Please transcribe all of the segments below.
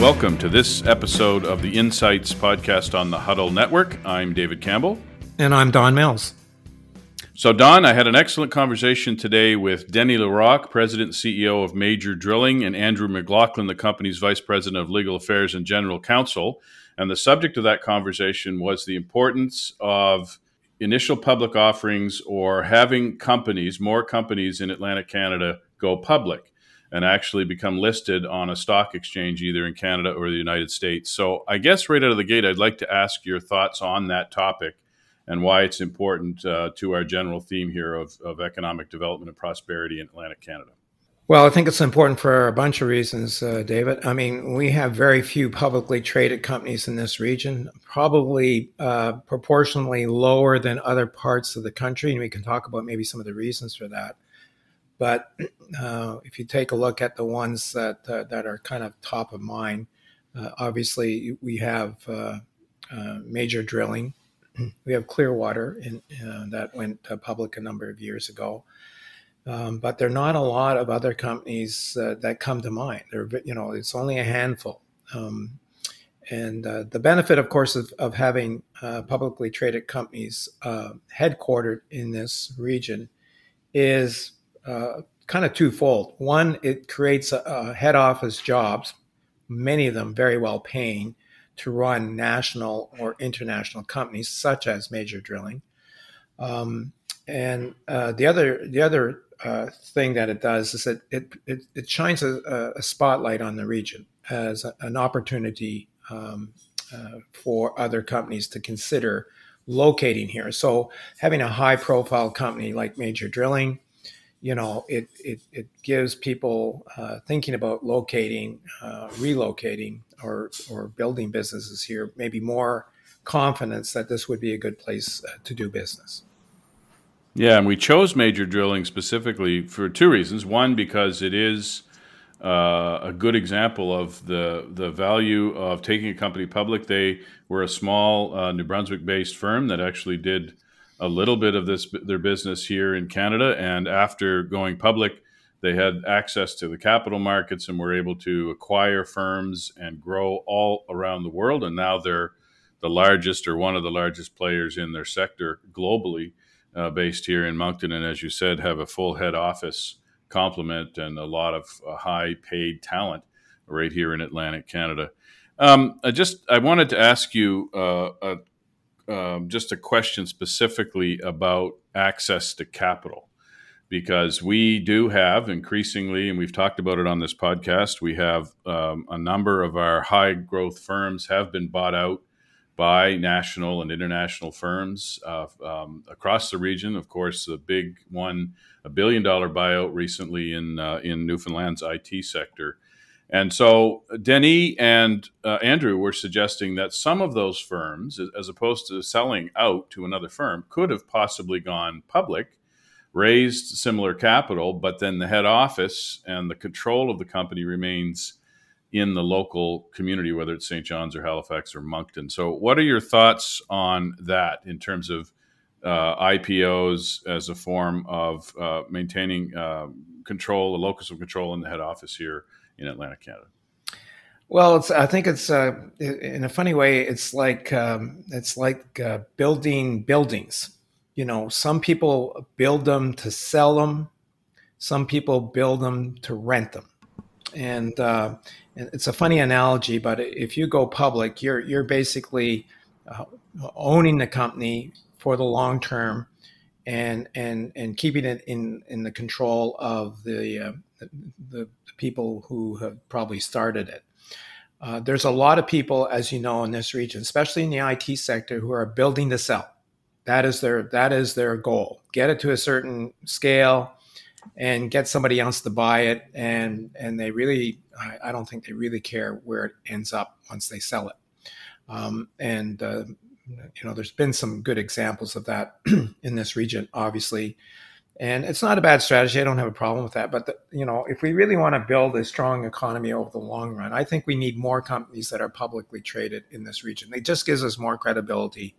Welcome to this episode of the Insights podcast on the Huddle Network. I'm David Campbell. And I'm Don Mills. So, Don, I had an excellent conversation today with Denny Larocque, President and CEO of Major Drilling, and Andrew McLaughlin, the company's Vice President of Legal Affairs and General Counsel. And the subject of that conversation was the importance of initial public offerings or having companies, more companies in Atlantic Canada, go public and actually become listed on a stock exchange either in Canada or the United States. So, I guess right out of the gate, I'd like to ask your thoughts on that topic and why it's important uh, to our general theme here of, of economic development and prosperity in Atlantic Canada. Well, I think it's important for a bunch of reasons, uh, David. I mean, we have very few publicly traded companies in this region, probably uh, proportionally lower than other parts of the country. And we can talk about maybe some of the reasons for that. But uh, if you take a look at the ones that uh, that are kind of top of mind, uh, obviously we have uh, uh, major drilling. We have Clearwater in, uh, that went public a number of years ago. Um, but there are not a lot of other companies that come to mind. There, you know, it's only a handful. Um, and the benefit, of course, of, of having publicly traded companies headquartered in this region is uh, kind of twofold. One, it creates a, a head office jobs, many of them very well paying, to run national or international companies such as Major Drilling. Um, and uh, the other the other uh, thing that it does is that it it, it shines a, a, spotlight on the region as a, an opportunity um, uh, for other companies to consider locating here. So having a high profile company like Major Drilling you know, it it, it gives people uh, thinking about locating, uh, relocating, or or building businesses here maybe more confidence that this would be a good place uh, to do business. Yeah, and we chose major drilling specifically for two reasons. One, because it is uh, a good example of the the value of taking a company public. They were a small uh, New Brunswick-based firm that actually did a little bit of this their business here in Canada, and after going public, they had access to the capital markets and were able to acquire firms and grow all around the world. And now they're the largest or one of the largest players in their sector globally, uh, based here in Moncton. And as you said, have a full head office complement and a lot of uh, high paid talent right here in Atlantic Canada. Um, I just I wanted to ask you uh, a, um, just a question specifically about access to capital, because we do have increasingly, and we've talked about it on this podcast, we have um, a number of our high growth firms have been bought out by national and international firms uh, um, across the region. Of course, the big one, a billion dollar buyout recently in uh, in Newfoundland's IT sector. And so Denny and uh, Andrew were suggesting that some of those firms, as opposed to selling out to another firm, could have possibly gone public, raised similar capital, but then the head office and the control of the company remains in the local community, whether it's St. John's or Halifax or Moncton. So, what are your thoughts on that in terms of uh, IPOs as a form of uh, maintaining uh, control, a locus of control in the head office here? In Atlantic Canada? Well, I think it's uh, in a funny way. It's like um, it's like uh, building buildings. You know, some people build them to sell them. Some people build them to rent them. And, uh, it's a funny analogy, but if you go public, you're you're basically uh, owning the company for the long term, and and and keeping it in in the control of the uh, the, the, people who have probably started it. Uh, there's a lot of people, as you know, in this region, especially in the IT sector, who are building to sell. That is their that is their goal. Get it to a certain scale, and get somebody else to buy it. And and they really, I, I don't think they really care where it ends up once they sell it. Um, and uh, you know, there's been some good examples of that in this region, obviously. And it's not a bad strategy. I don't have a problem with that. But the, you know, if we really want to build a strong economy over the long run, I think we need more companies that are publicly traded in this region. It just gives us more credibility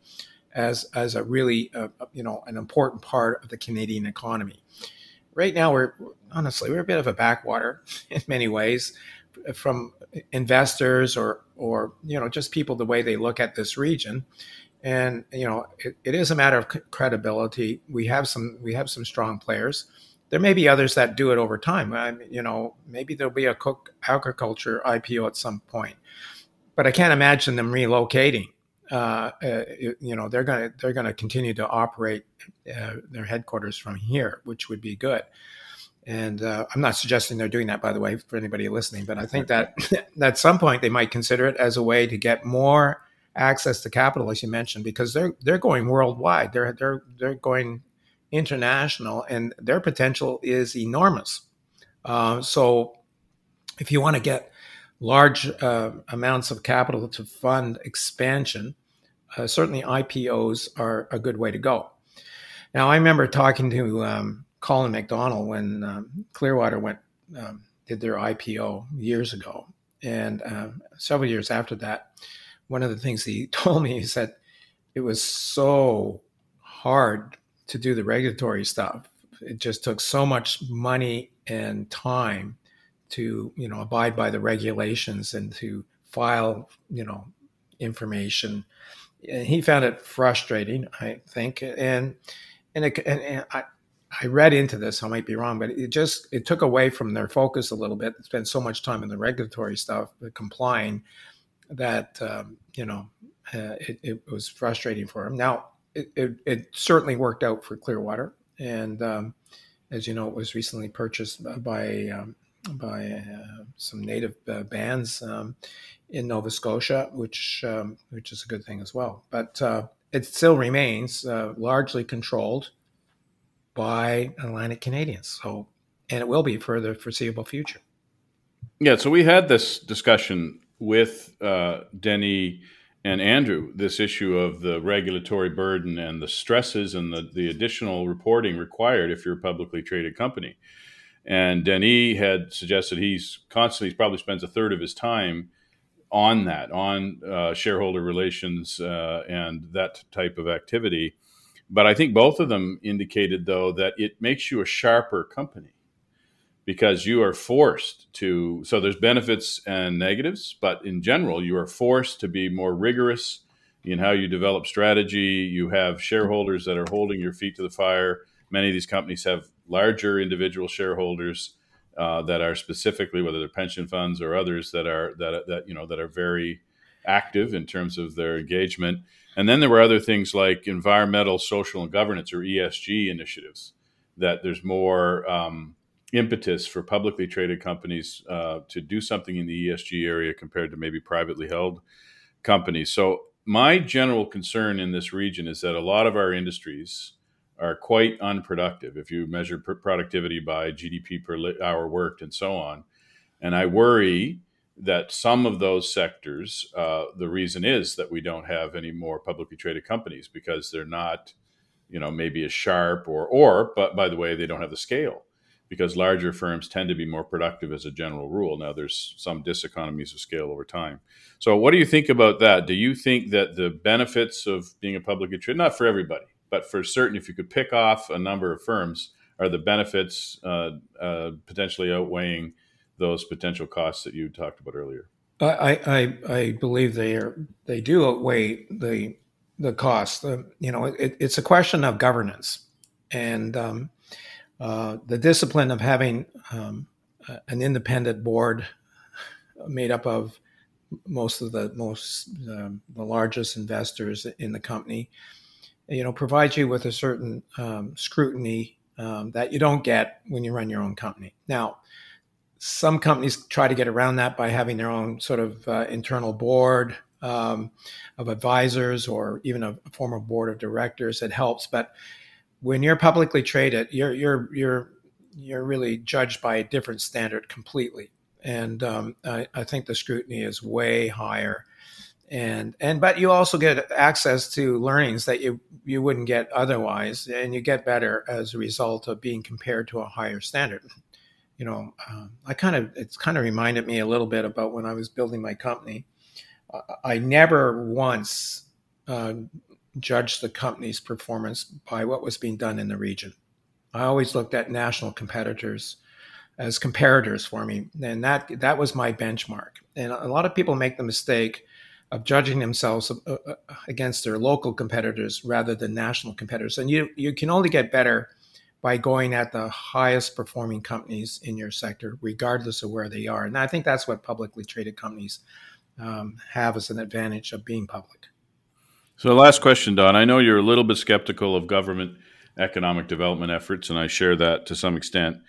as as a really uh, you know an important part of the Canadian economy. Right now, we're honestly we're a bit of a backwater in many ways. from investors or or you know just people the way they look at this region and you know it, it is a matter of credibility. We have some we have some strong players. There may be others that do it over time. I mean, you know maybe there'll be a Cooke Aquaculture ipo at some point. But i can't imagine them relocating. Uh, uh, you know they're going to they're to continue to operate uh, their headquarters from here which would be good. And uh, I'm not suggesting they're doing that, by the way, for anybody listening. But I think that at some point they might consider it as a way to get more access to capital, as you mentioned, because they're they're going worldwide. They're they're they're going international, and their potential is enormous. Uh, so, if you want to get large uh, amounts of capital to fund expansion, uh, certainly IPOs are a good way to go. Now, I remember talking to um, Colin MacDonald when um, Clearwater went um, did their IPO years ago, and um, several years after that, one of the things he told me is that it was so hard to do the regulatory stuff. It just took so much money and time to you know abide by the regulations and to file you know information. And he found it frustrating, I think, and and, it, and, and I, I read into this. I might be wrong, but it just it took away from their focus a little bit. Spent so much time in the regulatory stuff, the complying, that um, you know uh, it, it, was frustrating for him. Now it, it, it, certainly worked out for Clearwater, and um, as you know, it was recently purchased by um, by uh, some native uh, bands um, in Nova Scotia, which um, which is a good thing as well. But uh, it still remains uh, largely controlled by Atlantic Canadians. So, and it will be for the foreseeable future. Yeah. So we had this discussion with uh, Denis and Andrew this issue of the regulatory burden and the stresses and the, the additional reporting required if you're a publicly traded company. And Denny had suggested he's constantly, he probably spends a third of his time on that, on uh, shareholder relations uh, and that type of activity. But I think both of them indicated, though, that it makes you a sharper company because you are forced to. So there's benefits and negatives, but in general, you are forced to be more rigorous in how you develop strategy. You have shareholders that are holding your feet to the fire. Many of these companies have larger individual shareholders uh, that are specifically, whether they're pension funds or others, that are that that you know that are very active in terms of their engagement. And then there were other things like environmental, social, and governance or ESG initiatives that there's more um, impetus for publicly traded companies uh, to do something in the ESG area compared to maybe privately held companies. So, my general concern in this region is that a lot of our industries are quite unproductive if you measure productivity by GDP per hour worked and so on. And I worry that some of those sectors, uh, the reason is that we don't have any more publicly traded companies because they're not, you know, maybe as sharp or, or, but by the way, they don't have the scale because larger firms tend to be more productive as a general rule. Now, there's some diseconomies of scale over time. So, what do you think about that? Do you think that the benefits of being a publicly traded, not for everybody, but for certain, if you could pick off a number of firms, are the benefits uh, uh, potentially outweighing those potential costs that you talked about earlier? I, I, I believe they are they do outweigh the the cost. The, you know, it, it's a question of governance and um, uh, the discipline of having um, an independent board made up of most of the most um, the largest investors in the company. You know, provides you with a certain um, scrutiny um, that you don't get when you run your own company. Now, some companies try to get around that by having their own sort of uh, internal board um, of advisors or even a, a former board of directors. It helps, but when you're publicly traded, you're you're you're you're really judged by a different standard completely, and um, I, I, think the scrutiny is way higher. And and but you also get access to learnings that you you wouldn't get otherwise, and you get better as a result of being compared to a higher standard you know, uh, I kind of it's kind of reminded me a little bit about when I was building my company. I never once uh, judged the company's performance by what was being done in the region. I always looked at national competitors as comparators for me, and that that was my benchmark. And a lot of people make the mistake of judging themselves uh, uh, against their local competitors rather than national competitors. And you you can only get better by going at the highest performing companies in your sector, regardless of where they are. And I think that's what publicly traded companies um, have as an advantage of being public. So, last question, Don. I know you're a little bit skeptical of government economic development efforts, and I share that to some extent.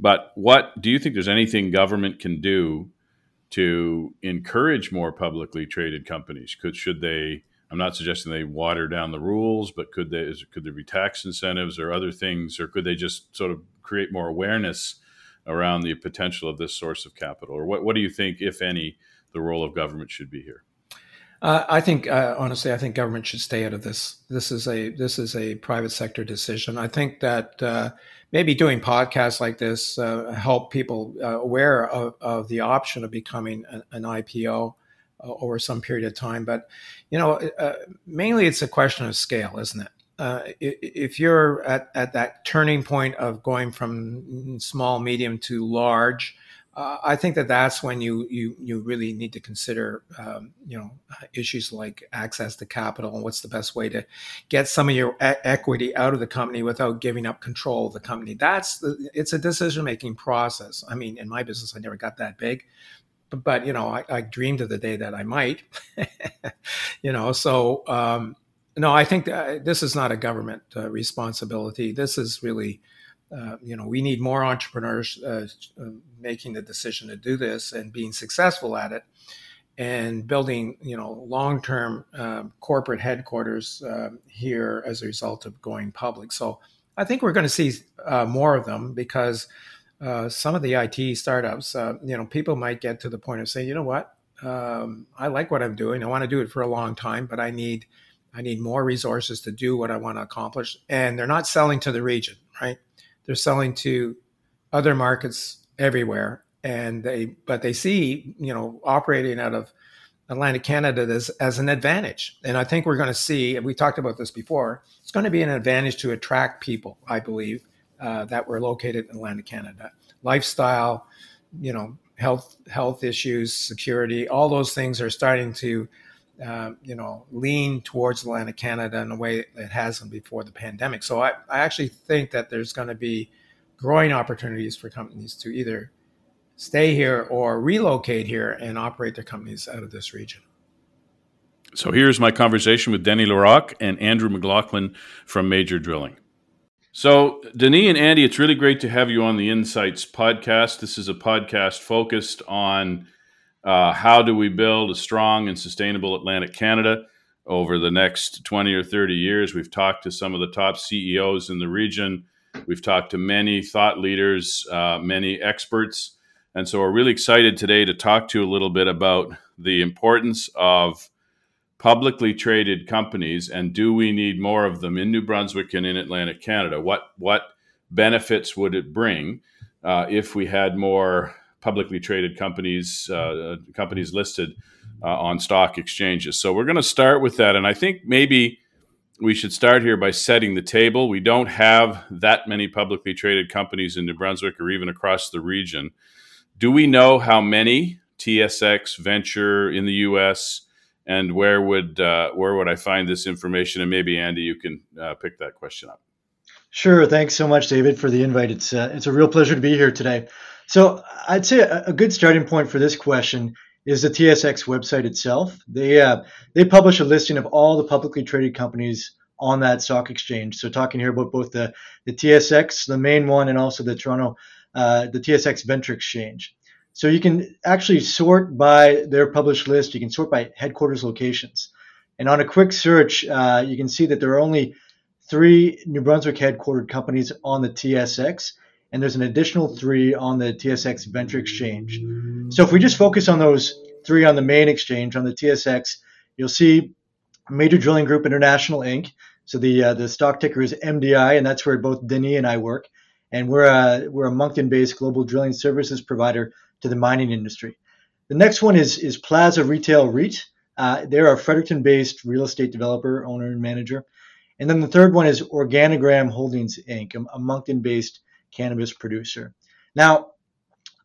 But what do you think there's anything government can do to encourage more publicly traded companies? Could should they? I'm not suggesting they water down the rules, but could they? Could there be tax incentives or other things, or could they just sort of create more awareness around the potential of this source of capital? Or what? What do you think, if any, the role of government should be here? Uh, I think uh, honestly, I think government should stay out of this. This is a this is a private sector decision. I think that uh, maybe doing podcasts like this uh, help people uh, aware of, of, the option of becoming an, an IPO uh, over some period of time. But you know, mainly it's a question of scale, isn't it? if you're at, at that turning point of going from small, medium to large, uh, I think that that's when you you you really need to consider um, you know issues like access to capital and what's the best way to get some of your e- equity out of the company without giving up control of the company. That's the, it's a decision making process. I mean, in my business, I never got that big, but, but you know, I, I, dreamed of the day that I might. you know, so um, no, I think this is not a government uh, responsibility. This is really uh, you know, we need more entrepreneurs uh, uh, making the decision to do this and being successful at it, and building, you know, long-term um, corporate headquarters um, here as a result of going public. So I think we're going to see uh, more of them because uh, some of the IT startups, you know, people might get to the point of saying, you know what, um, I like what I'm doing. I want to do it for a long time, but I need I need more resources to do what I want to accomplish. And they're not selling to the region, right? they're selling to other markets everywhere and they but they see you know operating out of Atlantic Canada as, as an advantage. And I think we're going to see, and we talked about this before, it's going to be an advantage to attract people, I believe, uh, that were located in Atlantic Canada. Lifestyle, you know, health health issues, security, all those things are starting to uh, you know, lean towards Atlantic Canada in a way it hasn't before the pandemic. So I, I actually think that there's going to be growing opportunities for companies to either stay here or relocate here and operate their companies out of this region. So here's my conversation with Denny Larocque and Andrew McLaughlin from Major Drilling. So, Denis and Andy, it's really great to have you on the Insights podcast. This is a podcast focused on uh, how do we build a strong and sustainable Atlantic Canada over the next 20 or 30 years? We've talked to some of the top CEOs in the region. We've talked to many thought leaders, uh, many experts. And so we're really excited today to talk to you a little bit about the importance of publicly traded companies and do we need more of them in New Brunswick and in Atlantic Canada? What, what benefits would it bring uh, if we had more publicly traded companies, uh, companies listed uh, on stock exchanges. So we're going to start with that, and I think maybe we should start here by setting the table. We don't have that many publicly traded companies in New Brunswick or even across the region. Do we know how many TSX venture in the U.S. and where would uh, where would I find this information? And maybe Andy, you can uh, pick that question up. Sure. Thanks so much, David, for the invite. It's uh, it's a real pleasure to be here today. So I'd say a, good starting point for this question is the TSX website itself. They uh, they publish a listing of all the publicly traded companies on that stock exchange. So talking here about both the the TSX, the main one, and also the Toronto uh, the TSX Venture Exchange. So you can actually sort by their published list. You can sort by headquarters locations, and on a quick search, uh, you can see that there are only three New Brunswick headquartered companies on the TSX and there's an additional three on the TSX Venture Exchange. So if we just focus on those three on the main exchange on the TSX, you'll see Major Drilling Group International Inc. So the uh, the stock ticker is MDI, and that's where both Denis and I work. And we're a we're a Moncton-based global drilling services provider to the mining industry. The next one is is Plaza Retail REIT. Uh, they're a Fredericton-based real estate developer, owner, and manager. And then the third one is Organigram Holdings Inc., a Moncton-based cannabis producer. Now,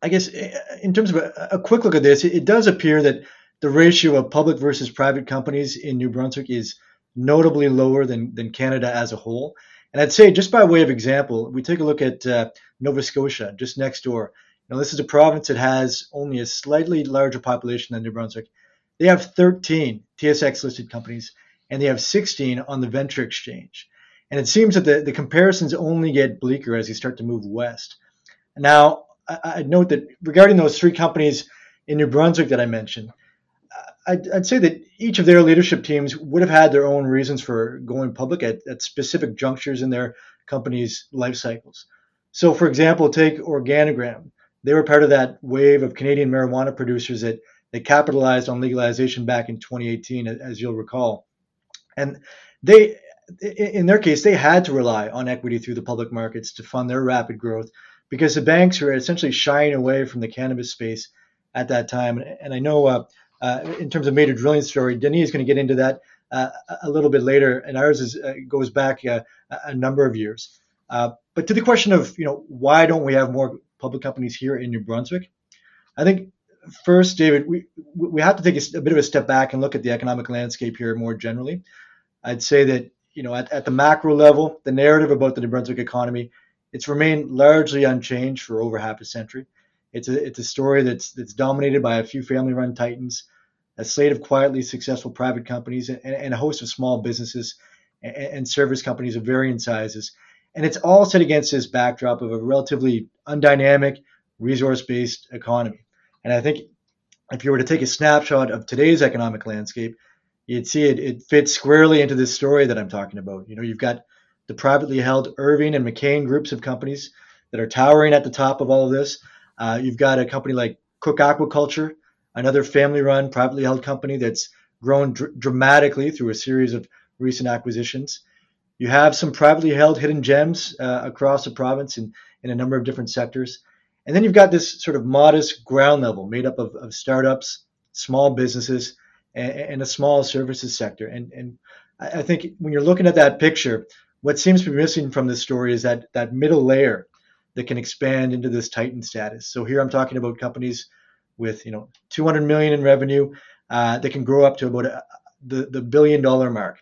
I guess in terms of a, a quick look at this, it, it does appear that the ratio of public versus private companies in New Brunswick is notably lower than, than Canada as a whole. And I'd say, just by way of example, we take a look at uh, Nova Scotia, just next door. Now, this is a province that has only a slightly larger population than New Brunswick. They have 13 TSX listed companies, and they have 16 on the Venture Exchange. And it seems that the, the comparisons only get bleaker as you start to move west. Now, I'd note that regarding those three companies in New Brunswick that I mentioned, I'd, I'd, say that each of their leadership teams would have had their own reasons for going public at, at specific junctures in their company's life cycles. So, for example, take Organigram. They were part of that wave of Canadian marijuana producers that, that capitalized on legalization back in 2018, as you'll recall. And they, in their case, they had to rely on equity through the public markets to fund their rapid growth because the banks were essentially shying away from the cannabis space at that time. And I know uh, uh, in terms of major drilling story. Denis is going to get into that uh, a little bit later, and ours is, uh, goes back uh, a number of years. Uh, but to the question of you know why don't we have more public companies here in New Brunswick? I think first, David, we we have to take a, a bit of a step back and look at the economic landscape here more generally. I'd say that you know at, at the macro level, the narrative about the New Brunswick economy it's remained largely unchanged for over half a century. It's a it's a story that's that's dominated by a few family-run titans a slate of quietly successful private companies, and, and a host of small businesses and, and, service companies of varying sizes. And it's all set against this backdrop of a relatively undynamic, resource based economy. And I think if you were to take a snapshot of today's economic landscape, you'd see it, it fits squarely into this story that I'm talking about. You know, you've got the privately held Irving and McCain groups of companies that are towering at the top of all of this. Uh, you've got a company like Cooke Aquaculture, another family run, privately held company that's grown dr- dramatically through a series of recent acquisitions. You have some privately held hidden gems uh, across the province in, in a number of different sectors. And then you've got this sort of modest ground level made up of, of startups, small businesses, and, a small services sector. And, and I think when you're looking at that picture, what seems to be missing from this story is that, that middle layer that can expand into this titan status. So here I'm talking about companies with you know 200 million in revenue uh, that can grow up to about a, the the billion dollar mark.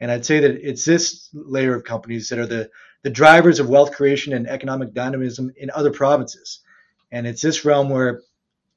And I'd say that it's this layer of companies that are the the drivers of wealth creation and economic dynamism in other provinces. And it's this realm where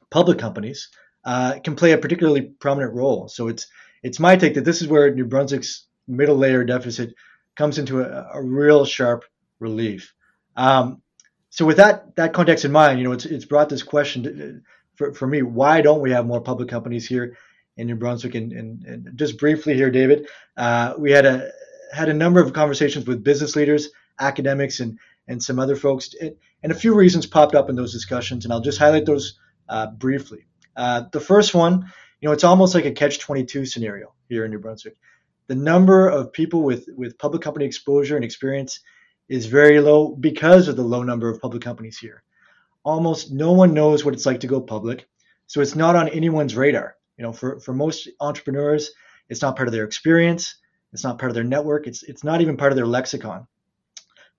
public companies uh, can play a particularly prominent role. So it's it's my take that this is where New Brunswick's middle layer deficit comes into a, a real sharp relief. Um, so with that that context in mind, you know, it's it's brought this question to, for, for me, why don't we have more public companies here in New Brunswick? And, and, and just briefly here, David, uh, we had a had a number of conversations with business leaders, academics, and and some other folks, and a few reasons popped up in those discussions, and I'll just highlight those uh, briefly. Uh, the first one, you know, it's almost like a catch-22 scenario here in New Brunswick. The number of people with with public company exposure and experience is very low because of the low number of public companies here almost no one knows what it's like to go public. So it's not on anyone's radar. You know, for, for most entrepreneurs, it's not part of their experience. It's not part of their network. It's, it's not even part of their lexicon.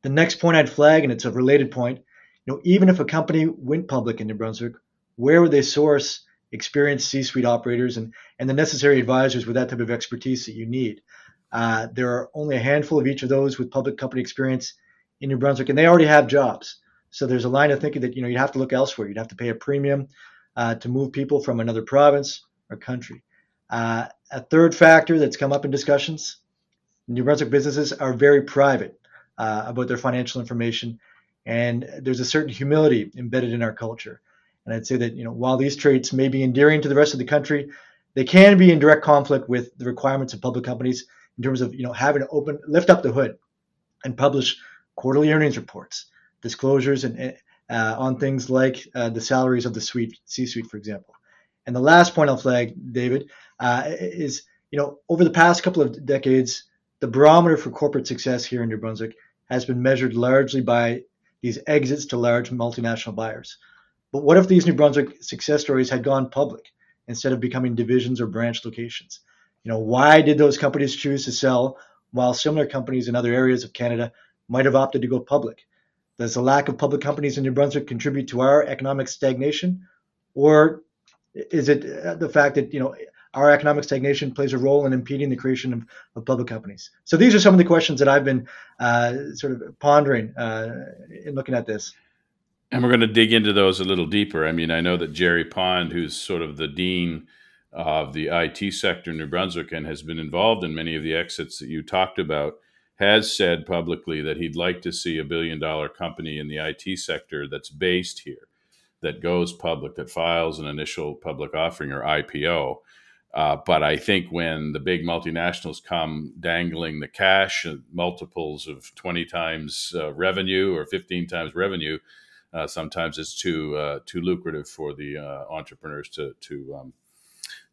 The next point I'd flag, and it's a related point, you know, even if a company went public in New Brunswick, where would they source experienced C-suite operators and, and the necessary advisors with that type of expertise that you need? Uh, there are only a handful of each of those with public company experience in New Brunswick, and they already have jobs. So there's a line of thinking that you know you'd have to look elsewhere. You'd have to pay a premium uh, to move people from another province or country. Uh, a third factor that's come up in discussions: New Brunswick businesses are very private uh, about their financial information, and there's a certain humility embedded in our culture. And I'd say that you know while these traits may be endearing to the rest of the country, they can be in direct conflict with the requirements of public companies in terms of you know having to open lift up the hood and publish quarterly earnings reports disclosures and uh, on things like uh, the salaries of the suite, C-suite, for example. And the last point I'll flag, David, uh, is you know over the past couple of decades, the barometer for corporate success here in New Brunswick has been measured largely by these exits to large multinational buyers. But what if these New Brunswick success stories had gone public instead of becoming divisions or branch locations? You know, why did those companies choose to sell while similar companies in other areas of Canada might have opted to go public? Does the lack of public companies in New Brunswick contribute to our economic stagnation, or is it uh, the fact that you know our economic stagnation plays a role in impeding the creation of, of public companies? So these are some of the questions that I've been uh, sort of pondering uh, in looking at this. And we're going to dig into those a little deeper. I mean, I know that Gerry Pond, who's sort of the dean of the IT sector in New Brunswick and has been involved in many of the exits that you talked about, has said publicly that he'd like to see a billion dollar company in the IT sector that's based here, that goes public, that files an initial public offering or IPO. Uh, but I think when the big multinationals come dangling the cash at multiples of 20 times uh, revenue or 15 times revenue, uh, sometimes it's too uh, too lucrative for the uh, entrepreneurs to to um,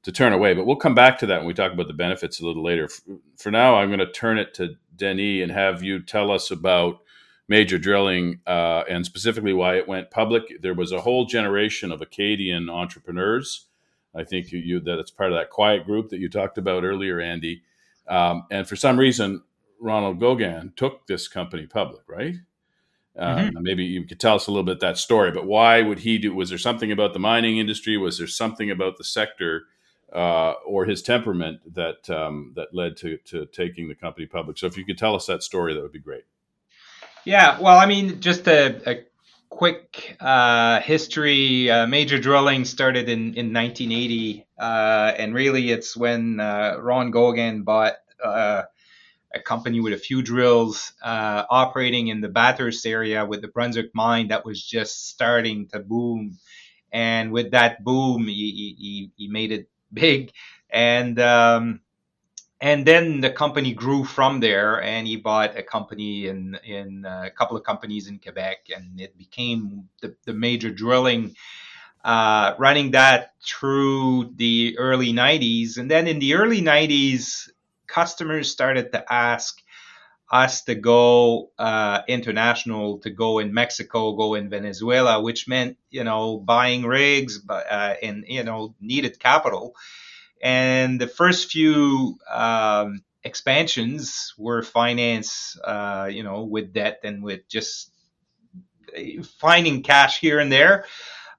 to turn away. But we'll come back to that when we talk about the benefits a little later. For now, I'm going to turn it to Denis and have you tell us about major drilling uh, and specifically why it went public. There was a whole generation of Acadian entrepreneurs. I think you, you that it's part of that quiet group that you talked about earlier, Andy. Um, and for some reason, Ronald Goguen took this company public, right? Mm-hmm. Um, maybe you could tell us a little bit that story. But why would he do? Was there something about the mining industry? Was there something about the sector uh, or his temperament that um, that led to to taking the company public? So if you could tell us that story, that would be great. Yeah, well, I mean, just a, a quick uh, history. Uh, major drilling started in, in 1980, uh, and really it's when uh, Ron Goguen bought uh, a company with a few drills uh, operating in the Bathurst area with the Brunswick mine that was just starting to boom. And with that boom, he, he, he made it big. And um, and then the company grew from there, and he bought a company in in uh, a couple of companies in Quebec, and it became the, the major drilling. Uh, running that through the early 90s, and then in the early 90s, customers started to ask us to go uh, international, to go in Mexico, go in Venezuela, which meant you know buying rigs, uh, and you know needed capital. And the first few um, expansions were financed, uh, you know, with debt and with just finding cash here and there.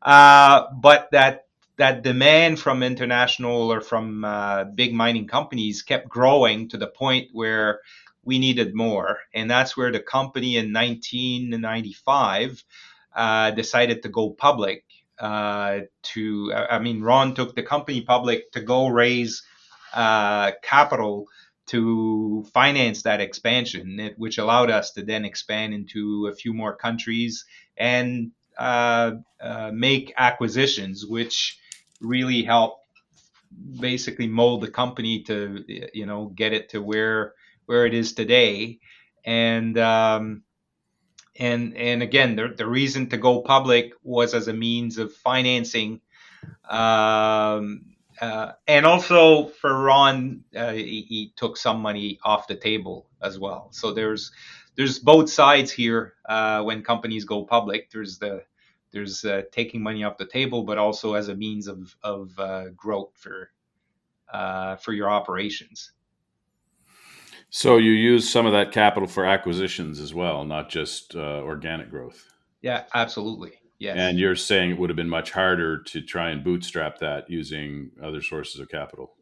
Uh, but that that demand from international or from uh, big mining companies kept growing to the point where we needed more. And that's where the company in 1995 uh, decided to go public. Uh, to, I mean, Ron took the company public to go raise uh, capital to finance that expansion, which allowed us to then expand into a few more countries and uh, uh, make acquisitions, which really help basically mold the company to you know get it to where where it is today. And um, and and again the, the reason to go public was as a means of financing um, uh, and also for Ron uh, he, he, took some money off the table as well. So there's there's both sides here uh, when companies go public. There's the there's uh, taking money off the table, but also as a means of of uh, growth for uh, for your operations. So you use some of that capital for acquisitions as well, not just uh, organic growth. Yeah, absolutely. Yes. And you're saying it would have been much harder to try and bootstrap that using other sources of capital.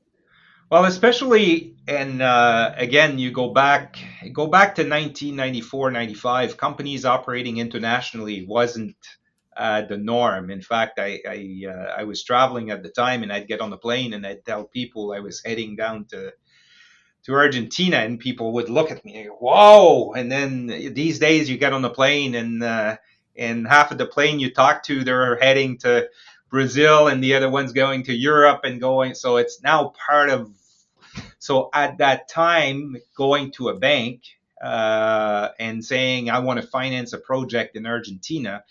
Well, especially, and uh, again, you go back, go back to 1994, 95. Companies operating internationally wasn't uh, the norm. In fact, I I, uh, I, was traveling at the time, and I'd get on the plane and I'd tell people I was heading down to to Argentina, and people would look at me, "Whoa!" And then these days, you get on the plane, and uh, and half of the plane you talk to, they're heading to Brazil, and the other one's going to Europe and going. So it's now part of. So at that time, going to a bank uh, and saying, "I want to finance a project in Argentina."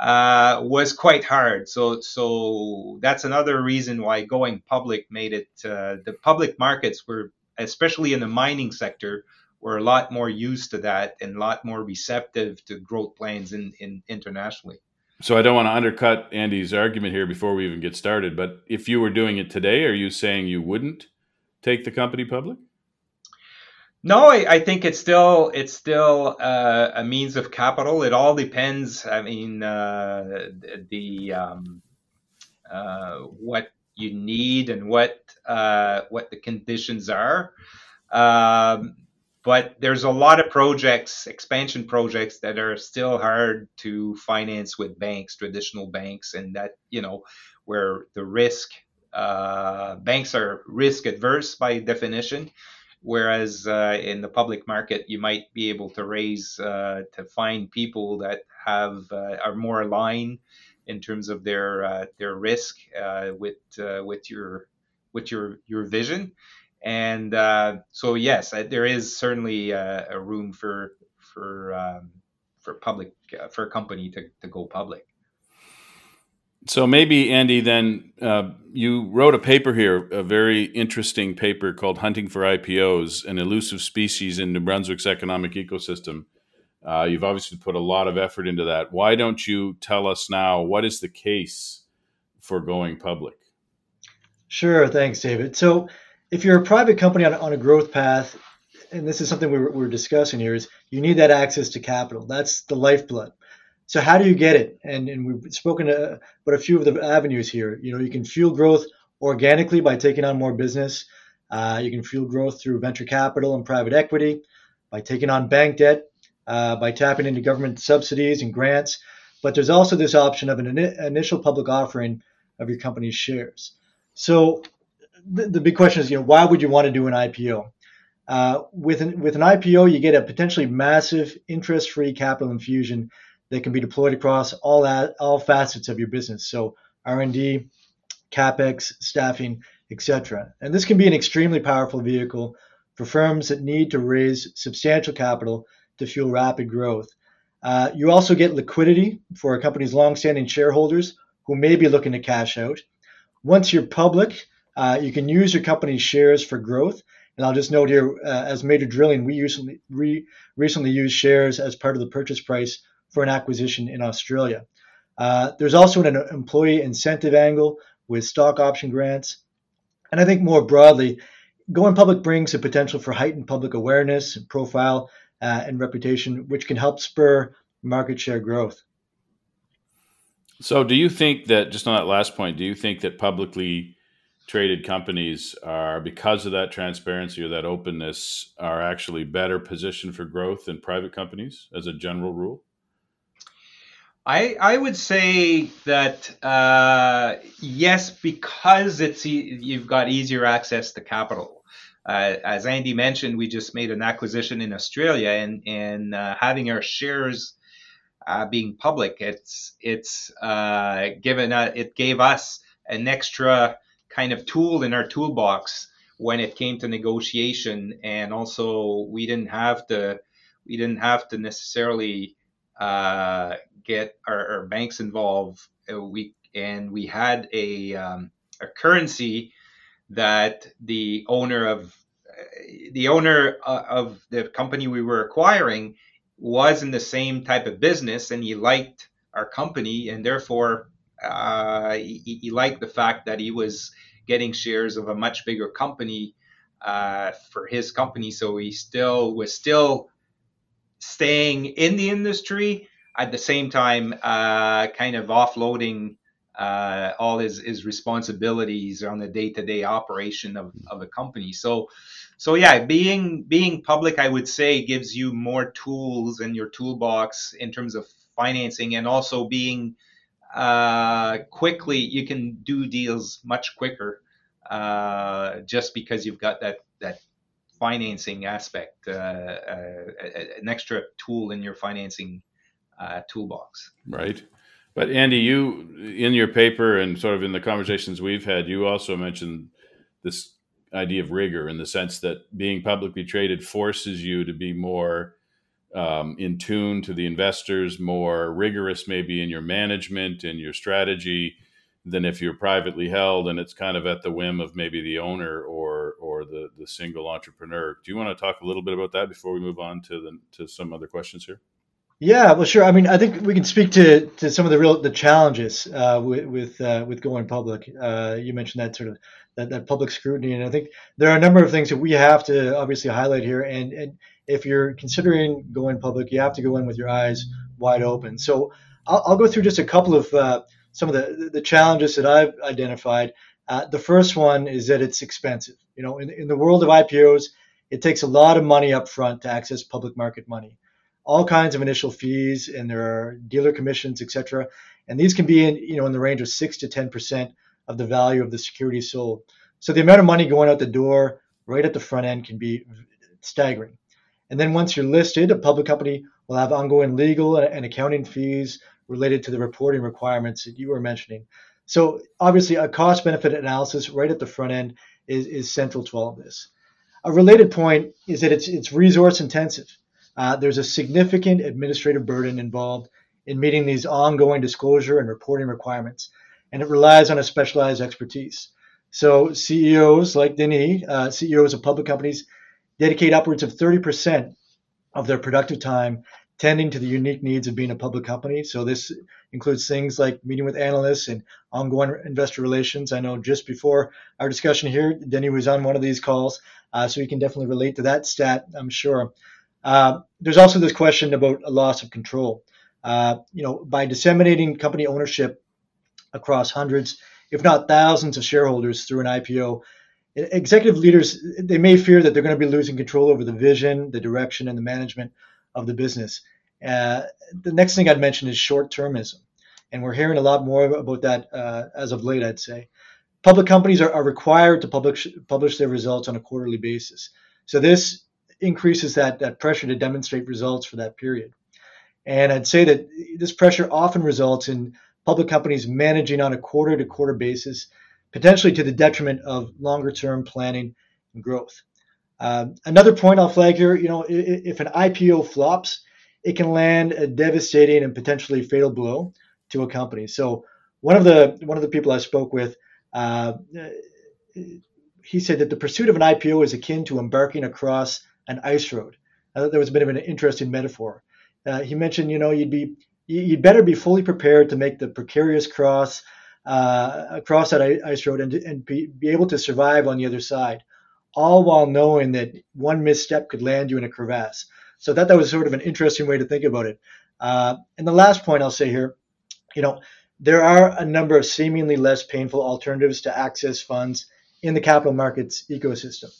Uh, was quite hard. So, so that's another reason why going public made it. Uh, the public markets were, especially in the mining sector, were a lot more used to that and a lot more receptive to growth plans in, in internationally. So I don't want to undercut Andy's argument here before we even get started. But if you were doing it today, are you saying you wouldn't take the company public? No, I, I, think it's still it's still uh, a means of capital. It all depends. I mean, uh, the um, uh, what you need and what uh, what the conditions are. Um, but there's a lot of projects, expansion projects that are still hard to finance with banks, traditional banks, and that you know where the risk uh, banks are risk adverse by definition whereas uh, in the public market you might be able to raise uh, to find people that have uh, are more aligned in terms of their uh, their risk uh, with uh, with your with your your vision. And so yes there is certainly a room for for um, for public for a company to, to go public so maybe Andy, then uh, you wrote a paper here, a very interesting paper called "Hunting for IPOs: An Elusive Species in New Brunswick's Economic Ecosystem." Uh, you've obviously put a lot of effort into that. Why don't you tell us now what is the case for going public? Sure, thanks, David. So, if you're a private company on, on a growth path, and this is something we we're, we're discussing here, is you need that access to capital. That's the lifeblood. So how do you get it? And, and we've spoken about a few of the avenues here. You know, you can fuel growth organically by taking on more business. Uh, you can fuel growth through venture capital and private equity, by taking on bank debt, uh, by tapping into government subsidies and grants. But there's also this option of an in- initial public offering of your company's shares. So the, the, big question is, you know, why would you want to do an IPO? Uh, with an with an IPO, you get a potentially massive interest-free capital infusion that can be deployed across all that, all facets of your business. So R&D, capex, staffing, etc. And this can be an extremely powerful vehicle for firms that need to raise substantial capital to fuel rapid growth. Uh, you also get liquidity for a company's long-standing shareholders who may be looking to cash out. Once you're public, uh, you can use your company's shares for growth. And I'll just note here, uh, as Major Drilling, we recently, re- recently used shares as part of the purchase price for an acquisition in Australia. Uh, there's also an employee incentive angle with stock option grants. And I think more broadly, going public brings a potential for heightened public awareness, profile, uh, and reputation, which can help spur market share growth. So, do you think that, just on that last point, do you think that publicly traded companies are, because of that transparency or that openness, are actually better positioned for growth than private companies as a general rule? I I would say that uh, yes, because it's you've got easier access to capital. Uh, as Andy mentioned, we just made an acquisition in Australia, and and uh, having our shares uh, being public, it's it's uh, given a, it gave us an extra kind of tool in our toolbox when it came to negotiation, and also we didn't have to we didn't have to necessarily uh, get our, our banks involved. Uh, we and we had a um, a currency that the owner of the owner uh, of the company we were acquiring was in the same type of business, and he liked our company, and therefore uh, he, he, liked the fact that he was getting shares of a much bigger company uh, for his company. So he still was still staying in the industry, at the same time uh, kind of offloading uh, all his, his responsibilities on the day-to-day operation of, of a company. So, so yeah, being being public, I would say, gives you more tools in your toolbox in terms of financing, and also being uh, quickly you can do deals much quicker uh, just because you've got that that financing aspect, uh, uh, an extra tool in your financing uh, toolbox. Right. But Andy, you in your paper and sort of in the conversations we've had, you also mentioned this idea of rigor in the sense that being publicly traded forces you to be more um, in tune to the investors, more rigorous maybe in your management and your strategy than if you're privately held and it's kind of at the whim of maybe the owner or or the the single entrepreneur. Do you want to talk a little bit about that before we move on to the to some other questions here? Yeah, well, sure. I mean, I think we can speak to, to some of the real the challenges uh, with with uh, with going public. Uh, you mentioned that sort of that, that public scrutiny. And I think there are a number of things that we have to obviously highlight here. And, and if you're considering going public, you have to go in with your eyes wide open. So I'll, I'll go through just a couple of uh, some of the, the challenges that I've identified. Uh, the first one is that it's expensive. You know, in, in the world of IPOs, it takes a lot of money up front to access public market money. All kinds of initial fees, and there are dealer commissions, etc. And these can be in, you know, in the range of six to ten percent of the value of the security sold. So the amount of money going out the door right at the front end can be staggering. And then once you're listed, a public company will have ongoing legal and accounting fees related to the reporting requirements that you were mentioning. So obviously, a cost benefit analysis right at the front end is, is central to all of this. A related point is that it's, it's resource intensive. Uh, there's a significant administrative burden involved in meeting these ongoing disclosure and reporting requirements, and it relies on a specialized expertise. So CEOs like Denis, uh, CEOs of public companies, dedicate upwards of 30% of their productive time tending to the unique needs of being a public company. So this includes things like meeting with analysts and ongoing investor relations. I know just before our discussion here, Denny was on one of these calls, uh, so you can definitely relate to that stat, I'm sure. Uh, there's also this question about a loss of control. Uh, you know, by disseminating company ownership across hundreds, if not thousands of shareholders through an IPO, executive leaders they may fear that they're going to be losing control over the vision, the direction, and the management of the business. Uh, the next thing I'd mention is short-termism, and we're hearing a lot more about that uh, as of late. I'd say public companies are, are required to publish publish their results on a quarterly basis, so this increases that that pressure to demonstrate results for that period. And I'd say that this pressure often results in public companies managing on a quarter to quarter basis, potentially to the detriment of longer term planning and growth. Um, another point I'll flag here, you know, if, if an IPO flops, it can land a devastating and potentially fatal blow to a company. So one of the one of the people I spoke with, uh, he said that the pursuit of an IPO is akin to embarking across an ice road. I thought that was a bit of an interesting metaphor. Uh, he mentioned, you know, you'd be you'd better be fully prepared to make the precarious cross uh, across that ice road and, and be, be able to survive on the other side all while knowing that one misstep could land you in a crevasse. So that that was sort of an interesting way to think about it. Uh, and the last point I'll say here, you know, there are a number of seemingly less painful alternatives to access funds in the capital markets ecosystem.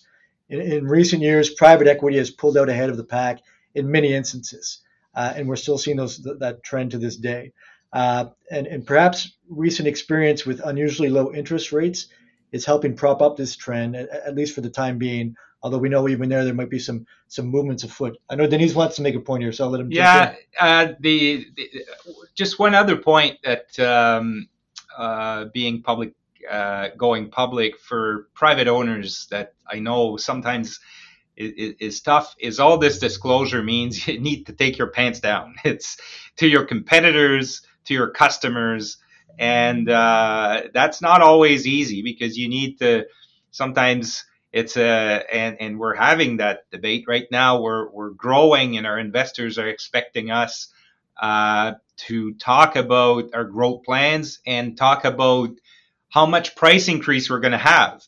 In, in recent years, private equity has pulled out ahead of the pack in many instances, uh, and we're still seeing those that trend to this day. Uh, and, and perhaps recent experience with unusually low interest rates is helping prop up this trend, at, least for the time being. Although we know even there there might be some some movements afoot. I know Denis wants to make a point here, so I'll let him. Yeah, uh, the, the, just one other point that um, uh, being public, uh, going public for private owners that I know sometimes is, is tough. Is all this disclosure means you need to take your pants down. It's to your competitors, to your customers and uh, that's not always easy because you need to sometimes it's a and and we're having that debate right now we're we're growing and our investors are expecting us uh, to talk about our growth plans and talk about how much price increase we're going to have.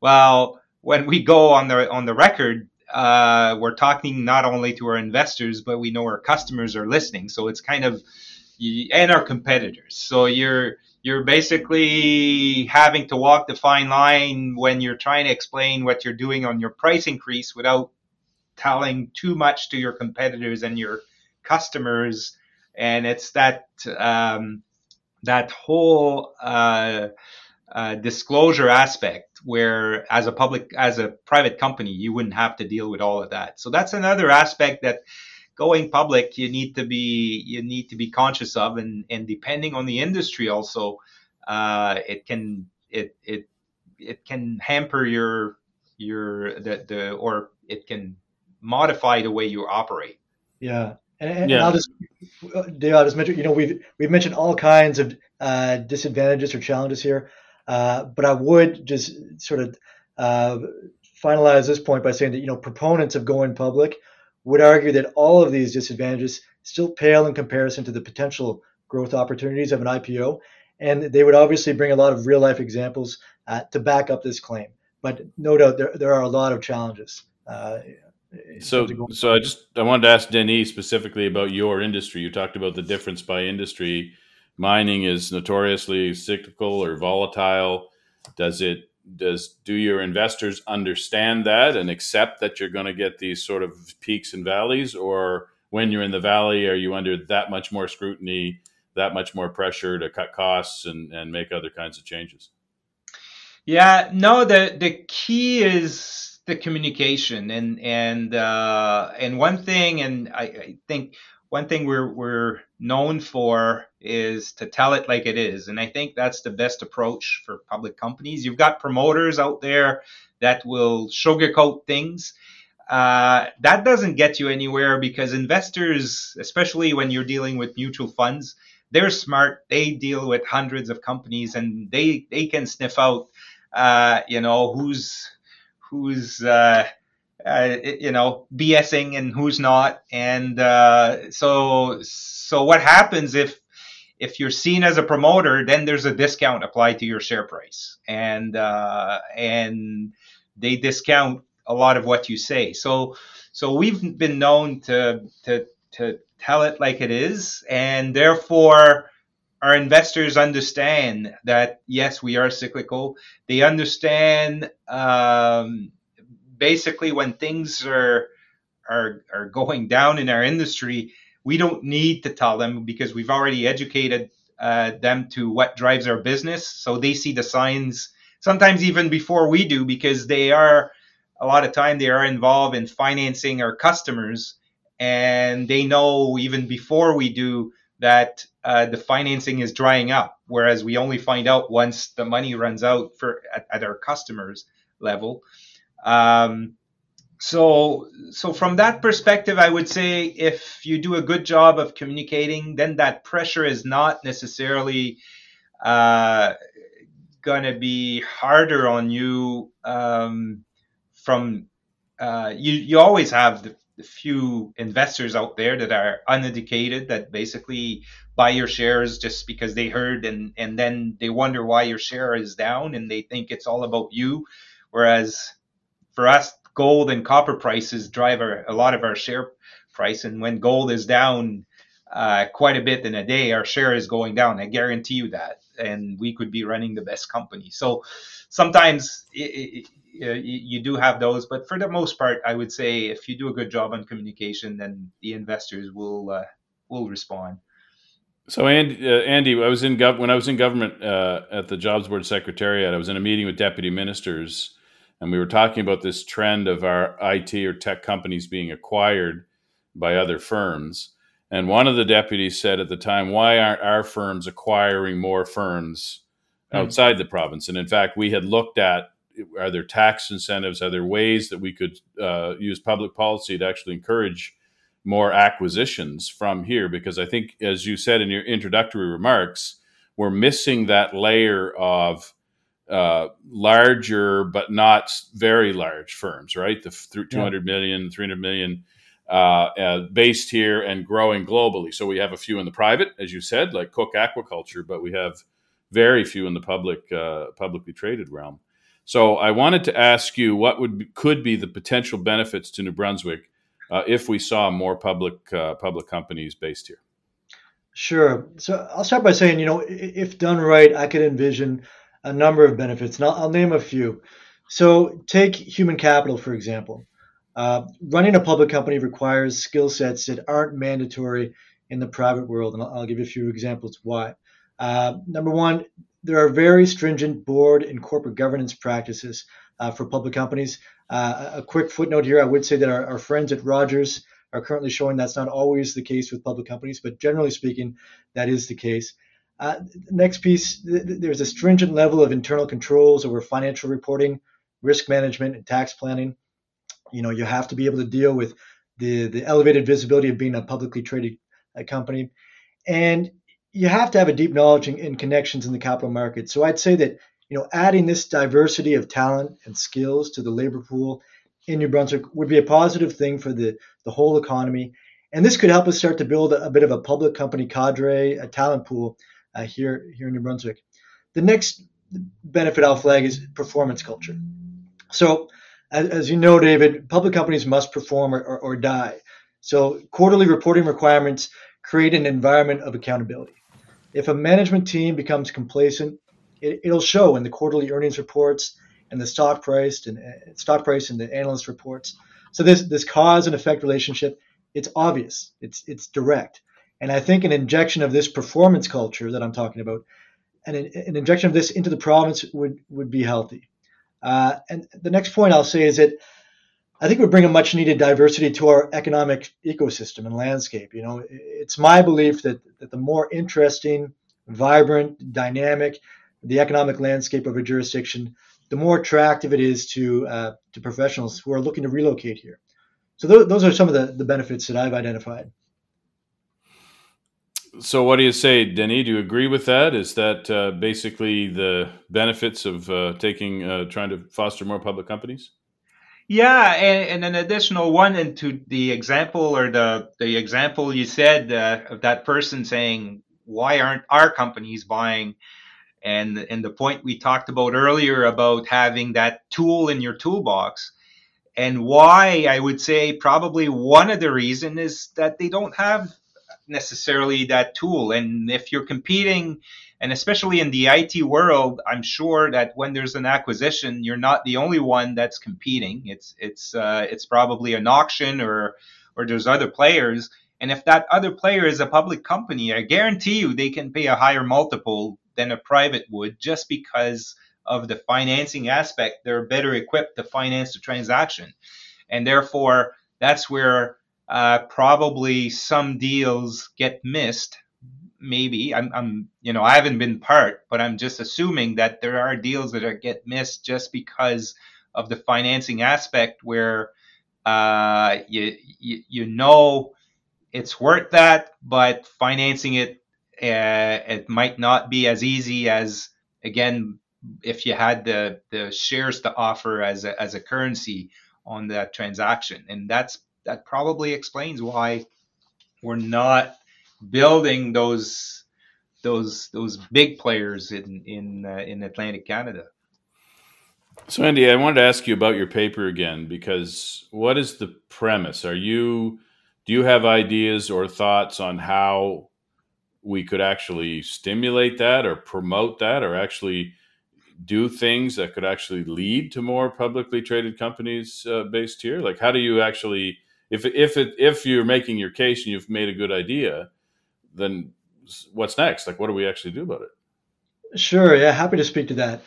Well when we go on the on the record uh, we're talking not only to our investors but we know our customers are listening. So it's kind of and our competitors. So you're you're basically having to walk the fine line when you're trying to explain what you're doing on your price increase without telling too much to your competitors and your customers. And it's that um, that whole uh, uh, disclosure aspect where as a public as a private company you wouldn't have to deal with all of that so that's another aspect that going public you need to be you need to be conscious of and and depending on the industry also uh, it can it it it can hamper your your the, the or it can modify the way you operate. Yeah. And, yeah. I'll just, Dave, I'll just mention, you know, we've we've mentioned all kinds of uh, disadvantages or challenges here, uh, but I would just sort of uh, finalize this point by saying that you know proponents of going public would argue that all of these disadvantages still pale in comparison to the potential growth opportunities of an IPO. and they would obviously bring a lot of real life examples uh, to back up this claim. But no doubt there, there are a lot of challenges. Uh, so, so I just I wanted to ask Denis specifically about your industry. You talked about the difference by industry. Mining is notoriously cyclical or volatile. Does it does do your investors understand that and accept that you're going to get these sort of peaks and valleys, or when you're in the valley, are you under that much more scrutiny, that much more pressure to cut costs and, and make other kinds of changes? Yeah, no, the the key is the communication and and uh, and one thing, and I, I think one thing we're we're known for is to tell it like it is, and I think that's the best approach for public companies. You've got promoters out there that will sugarcoat things. Uh, that doesn't get you anywhere because investors, especially when you're dealing with mutual funds, they're smart. They deal with hundreds of companies, and they they can sniff out uh, you know, who's who's uh, uh, you know BSing and who's not, and uh, so so what happens if if you're seen as a promoter, then there's a discount applied to your share price, and uh, and they discount a lot of what you say. So so we've been known to to to tell it like it is, and therefore our investors understand that yes, we are cyclical. They understand um, basically when things are are are going down in our industry, we don't need to tell them because we've already educated uh, them to what drives our business. So they see the signs sometimes even before we do because they are a lot of time they are involved in financing our customers and they know even before we do that uh, the financing is drying up, whereas we only find out once the money runs out for at, at our customers level. Um, so, so from that perspective, I would say if you do a good job of communicating, then that pressure is not necessarily uh, going to be harder on you. Um, from uh, you, you always have the, few investors out there that are uneducated that basically buy your shares just because they heard and and then they wonder why your share is down and they think it's all about you whereas for us gold and copper prices drive our, a lot of our share price and when gold is down uh, quite a bit in a day our share is going down i guarantee you that and we could be running the best company so sometimes it, you, you do have those, but for the most part, I would say if you do a good job on communication, then the investors will uh, will respond. So Andy, uh, Andy, I was in gov- when I was in government uh, at the Jobs Board Secretariat. I was in a meeting with deputy ministers, and we were talking about this trend of our IT or tech companies being acquired by other firms. And one of the deputies said at the time, "Why aren't our firms acquiring more firms hmm. outside the province?" And in fact, we had looked at are there tax incentives? Are there ways that we could uh, use public policy to actually encourage more acquisitions from here? Because I think, as you said in your introductory remarks, we're missing that layer of uh, larger but not very large firms, right? The 200 million, 300 million uh, uh, based here and growing globally. So we have a few in the private, as you said, like Cooke Aquaculture, but we have very few in the public, uh, publicly traded realm. So I wanted to ask you what would be, could be the potential benefits to New Brunswick uh, if we saw more public uh, public companies based here. Sure. So I'll start by saying, you know, if done right, I could envision a number of benefits, and I'll, I'll name a few. So take human capital, for example. Uh, running a public company requires skill sets that aren't mandatory in the private world, and I'll, I'll give you a few examples why. Uh, number one, there are very stringent board and corporate governance practices uh, for public companies. Uh, a quick footnote here I would say that our, our, friends at Rogers are currently showing that's not always the case with public companies, but generally speaking, that is the case. Uh, next piece th- there's a stringent level of internal controls over financial reporting, risk management, and tax planning. You know, you have to be able to deal with the, the elevated visibility of being a publicly traded uh, company. And you have to have a deep knowledge and, and connections in the capital market. So I'd say that you know adding this diversity of talent and skills to the labor pool in New Brunswick would be a positive thing for the the whole economy, and this could help us start to build a, a bit of a public company cadre, a talent pool uh, here here in New Brunswick. The next benefit I'll flag is performance culture. So, as, as you know, David, public companies must perform or, or, or die. So, quarterly reporting requirements create an environment of accountability. If a management team becomes complacent, it, will show in the quarterly earnings reports and the stock price and uh, stock price and the analyst reports. So this this cause and effect relationship, it's obvious, it's it's direct, and I think an injection of this performance culture that I'm talking about, and an, an injection of this into the province would would be healthy. Uh, and the next point I'll say is that I think we bring a much needed diversity to our economic ecosystem and landscape. You know, it's my belief that, that the more interesting, vibrant, dynamic the economic landscape of a jurisdiction, the more attractive it is to uh, to professionals who are looking to relocate here. So th- those are some of the, the benefits that I've identified. So, what do you say, Denis? Do you agree with that? Is that uh, basically the benefits of uh, taking uh, trying to foster more public companies? Yeah, and, and, an additional one into the example or the the example you said uh, of that person saying, "Why aren't our companies buying?" And and the point we talked about earlier about having that tool in your toolbox, and why I would say probably one of the reason is that they don't have necessarily that tool. And if you're competing and especially in the IT world, I'm sure that when there's an acquisition, you're not the only one that's competing. It's it's uh, it's probably an auction or or there's other players. And if that other player is a public company, I guarantee you they can pay a higher multiple than a private would just because of the financing aspect. They're better equipped to finance the transaction. And therefore, that's where uh, probably some deals get missed maybe. I'm, I'm you know i haven't been part but i'm just assuming that there are deals that are get missed just because of the financing aspect where uh, you, you you know it's worth that but financing it uh, it might not be as easy as again if you had the the shares to offer as a, as a currency on that transaction. And that's that probably explains why we're not building those those those big players in in uh, in Atlantic Canada. So Andy, I wanted to ask you about your paper again because what is the premise? Are you do you have ideas or thoughts on how we could actually stimulate that or promote that or actually do things that could actually lead to more publicly traded companies uh, based here? Like, how do you actually, if if it, if you're making your case and you've made a good idea, then what's next? Like, what do we actually do about it? Sure. Yeah, happy to speak to that.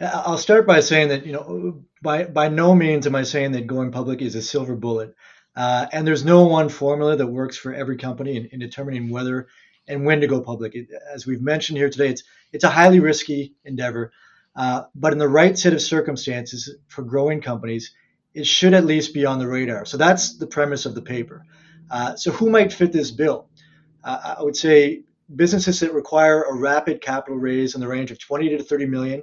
I'll start by saying that you know, by by no means am I saying that going public is a silver bullet, uh, and there's no one formula that works for every company in, in determining whether and when to go public. It, as we've mentioned here today, it's it's a highly risky endeavor, uh, but in the right set of circumstances for growing companies, it should at least be on the radar. So that's the premise of the paper. Uh, so who might fit this bill? uh, I would say businesses that require a rapid capital raise in the range of 20 to 30 million,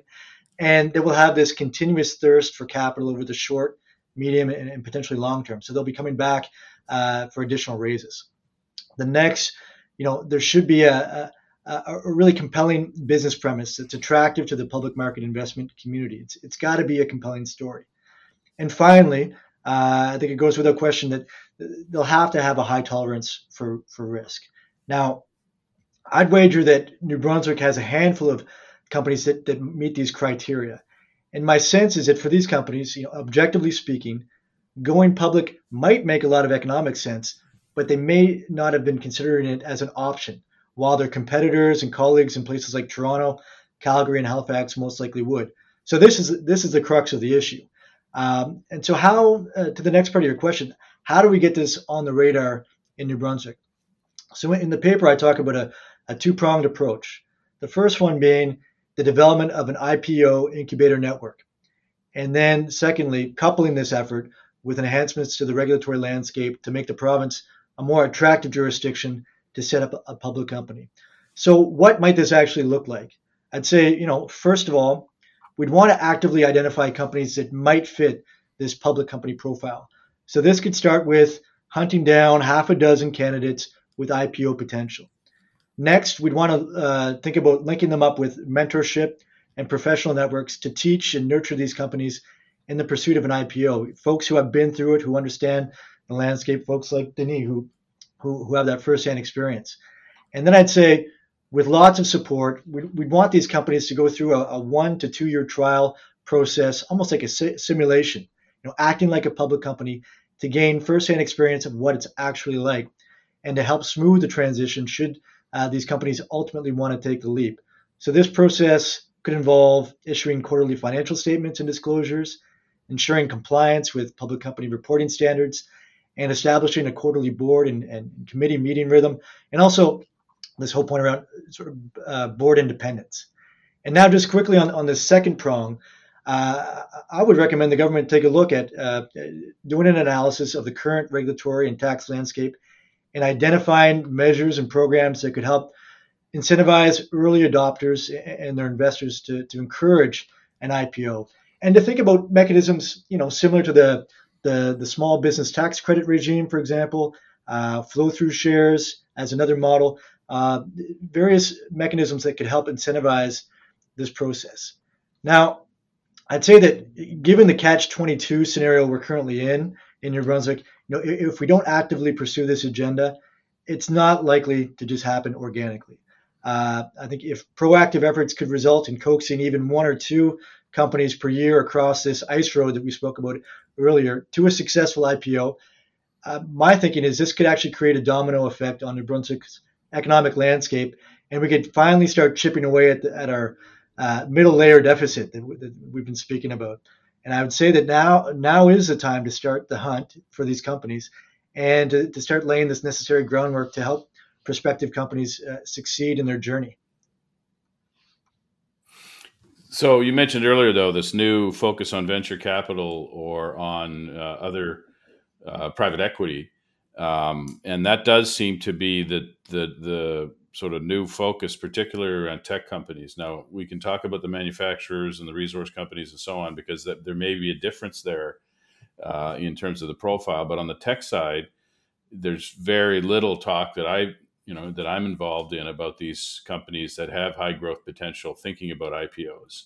and they will have this continuous thirst for capital over the short, medium, and, and potentially long term. So they'll be coming back uh, for additional raises. The next, you know, there should be a, a, a, really compelling business premise that's attractive to the public market investment community. It's, it's got to be a compelling story. And finally, uh, I think it goes without question that they'll have to have a high tolerance for, for risk. Now, I'd wager that New Brunswick has a handful of companies that, that meet these criteria. And my sense is that for these companies, you know, objectively speaking, going public might make a lot of economic sense, but they may not have been considering it as an option, while their competitors and colleagues in places like Toronto, Calgary, and Halifax most likely would. So this is this is the crux of the issue. Um, and so, how uh, to the next part of your question, how do we get this on the radar in New Brunswick? So in the paper, I talk about a, a two pronged approach. The first one being the development of an IPO incubator network. And then, secondly, coupling this effort with enhancements to the regulatory landscape to make the province a more attractive jurisdiction to set up a public company. So, what might this actually look like? I'd say, you know, first of all, we'd want to actively identify companies that might fit this public company profile. So, this could start with hunting down half a dozen candidates with IPO potential. Next, we'd want to uh, think about linking them up with mentorship and professional networks to teach and nurture these companies in the pursuit of an IPO. Folks who have been through it, who understand the landscape, folks like Denis who, who, who have that firsthand experience. And then I'd say, with lots of support, we'd, we'd want these companies to go through a, a, one to two year trial process, almost like a si- simulation, you know, acting like a public company to gain firsthand experience of what it's actually like and to help smooth the transition should uh, these companies ultimately want to take the leap. So this process could involve issuing quarterly financial statements and disclosures, ensuring compliance with public company reporting standards, and establishing a quarterly board and, and committee meeting rhythm, and also this whole point around sort of uh, board independence. And now, just quickly on, on the second prong, uh, I would recommend the government take a look at uh, doing an analysis of the current regulatory and tax landscape and identifying measures and programs that could help incentivize early adopters and their investors to, to encourage an IPO and to think about mechanisms, you know, similar to the the, the small business tax credit regime, for example, uh, flow through shares as another model, uh, various mechanisms that could help incentivize this process. Now, I'd say that given the catch 22 scenario we're currently in in New Brunswick, you know, if we don't actively pursue this agenda, it's not likely to just happen organically. Uh, I think if proactive efforts could result in coaxing even one or two companies per year across this ice road that we spoke about earlier to a successful IPO, uh, my thinking is this could actually create a domino effect on New Brunswick's economic landscape, and we could finally start chipping away at, the, at our uh, middle layer deficit that, that, we've been speaking about. And I would say that now now is the time to start the hunt for these companies and to, to start laying this necessary groundwork to help prospective companies uh, succeed in their journey. So you mentioned earlier, though, this new focus on venture capital or on uh, other uh, private equity, um, and that does seem to be the the the sort of new focus, particularly around tech companies. Now we can talk about the manufacturers and the resource companies and so on, because that, there may be a difference there uh, in terms of the profile. But on the tech side, there's very little talk that I you know that I'm involved in about these companies that have high growth potential thinking about IPOs.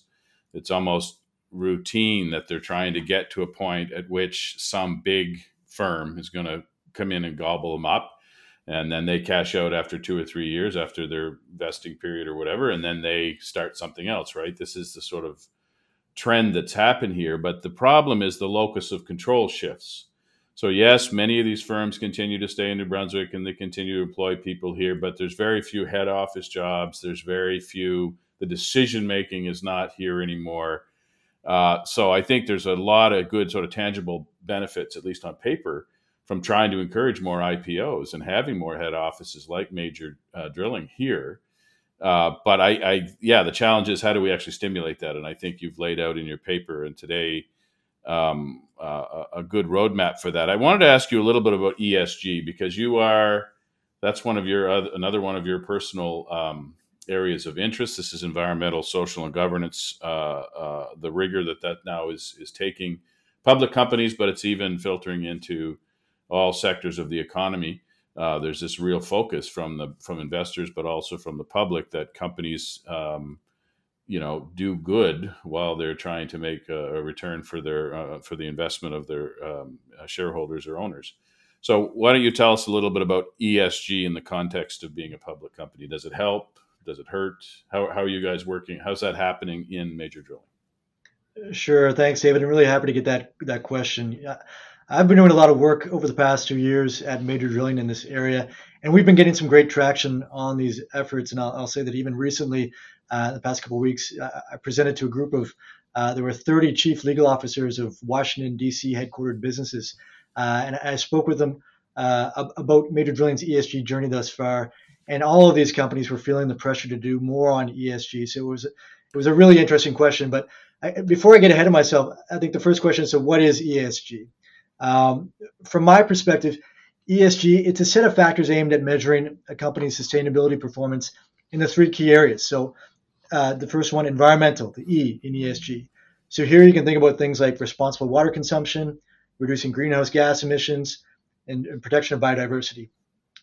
It's almost routine that they're trying to get to a point at which some big firm is going to come in and gobble them up and then they cash out after 2 or 3 years after their vesting period or whatever and then they start something else, right? This is the sort of trend that's happened here, but the problem is the locus of control shifts so yes, many of these firms continue to stay in New Brunswick and they continue to employ people here, but there's very few head office jobs. There's very few. The decision making is not here anymore. Uh, so I think there's a lot of good sort of tangible benefits, at least on paper, from trying to encourage more IPOs and having more head offices like Major uh, Drilling here. Uh, but I, I, yeah, the challenge is how do we actually stimulate that? And I think you've laid out in your paper and today um, uh, a good roadmap for that. I wanted to ask you a little bit about ESG because you are that's one of your another one of your personal um, areas of interest. This is environmental, social, and governance. Uh, uh, the rigor that that now is is taking public companies, but it's even filtering into all sectors of the economy. Uh, there's this real focus from the from investors, but also from the public that companies um, you know do good while they're trying to make a, a return for their uh, for the investment of their um, uh, shareholders or owners. So why don't you tell us a little bit about ESG in the context of being a public company? Does it help? Does it hurt? How, how are you guys working? How's that happening in major drilling? Sure. Thanks, David. I'm really happy to get that that question. I've been doing a lot of work over the past two years at major drilling in this area, and we've been getting some great traction on these efforts. And I'll, I'll say that even recently, uh, the past couple of weeks, uh, I presented to a group of uh, there were 30 chief legal officers of Washington D.C. headquartered businesses, uh, and I spoke with them uh, about Major Drilling's ESG journey thus far. And all of these companies were feeling the pressure to do more on ESG. So it was it was a really interesting question. But I, before I get ahead of myself, I think the first question is: so what is ESG? Um, from my perspective, ESG it's a set of factors aimed at measuring a company's sustainability performance in the three key areas. So uh, the first one, environmental, the E in ESG. So here you can think about things like responsible water consumption, reducing greenhouse gas emissions, and, and protection of biodiversity.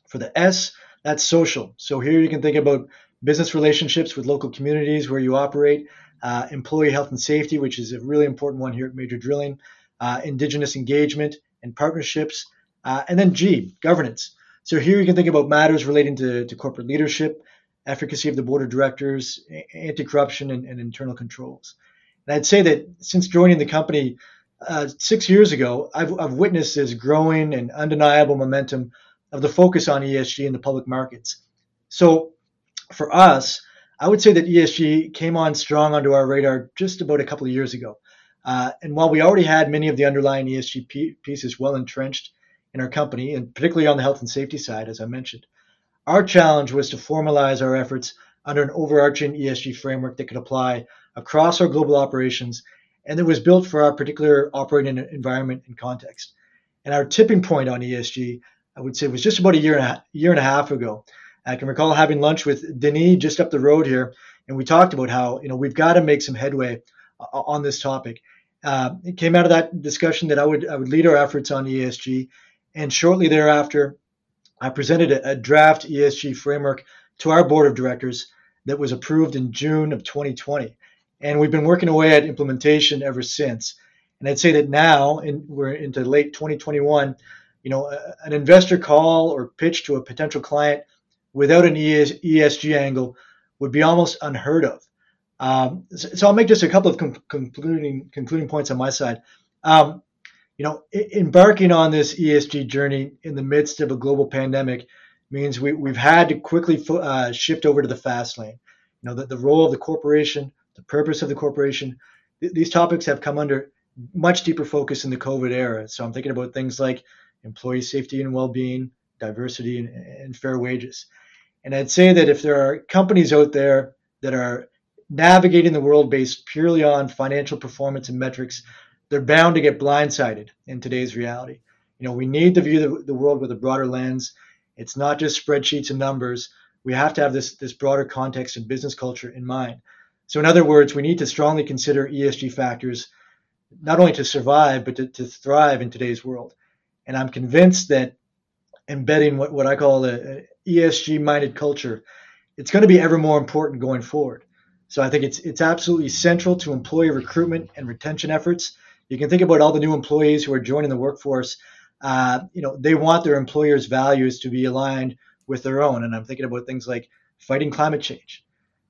For the S, That's social. So here you can think about business relationships with local communities where you operate, uh, employee health and safety, which is a really important one here at Major Drilling, uh, indigenous engagement and partnerships, uh, and then G, governance. So here you can think about matters relating to, to corporate leadership, efficacy of the board of directors, anti-corruption, and, and internal controls. And I'd say that since joining the company uh, six years ago, I've, I've witnessed this growing and undeniable momentum of the focus on ESG in the public markets. So for us, I would say that ESG came on strong onto our radar just about a couple of years ago. Uh, and while we already had many of the underlying ESG pieces well entrenched in our company, and particularly on the health and safety side, as I mentioned, our challenge was to formalize our efforts under an overarching ESG framework that could apply across our global operations and that was built for our particular operating environment and context. And our tipping point on ESG, I would say, was just about a year and a, year and a half ago. I can recall having lunch with Denis just up the road here, and we talked about how you know we've got to make some headway on this topic. Uh, it came out of that discussion that I would I would lead our efforts on ESG, and shortly thereafter, I presented a, a draft ESG framework to our board of directors that was approved in June of 2020, and we've been working away at implementation ever since. And I'd say that now, in, we're into late 2021. You know, a, an investor call or pitch to a potential client without an ESG angle would be almost unheard of. Um, so, I'll make just a couple of concluding concluding points on my side. Um, you know, embarking on this ESG journey in the midst of a global pandemic means we, we've had to quickly uh, shift over to the fast lane. You know, the, the role of the corporation, the purpose of the corporation, th- these topics have come under much deeper focus in the COVID era. So I'm thinking about things like employee safety and well-being, diversity, and, and fair wages. And I'd say that if there are companies out there that are navigating the world based purely on financial performance and metrics, they're bound to get blindsided in today's reality. You know, we need to view the, the world with a broader lens. It's not just spreadsheets and numbers. We have to have this, this broader context and business culture in mind. So, in other words, we need to strongly consider ESG factors not only to survive, but to, to thrive in today's world. And I'm convinced that embedding what, what I call an ESG minded culture, it's going to be ever more important going forward. So I think it's it's absolutely central to employee recruitment and retention efforts. You can think about all the new employees who are joining the workforce. Uh, you know, they want their employers' values to be aligned with their own, and I'm thinking about things like fighting climate change.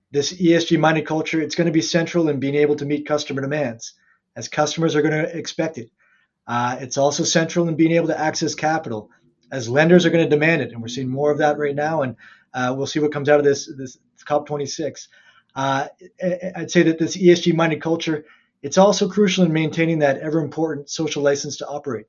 This ESG-minded culture, it's going to be central in being able to meet customer demands, as customers are going to expect it. Uh, it's also central in being able to access capital as lenders are going to demand it, and we're seeing more of that right now. And uh, we'll see what comes out of this this COP26. Uh, I'd say that this ESG minded culture it's also crucial in maintaining that ever important social license to operate.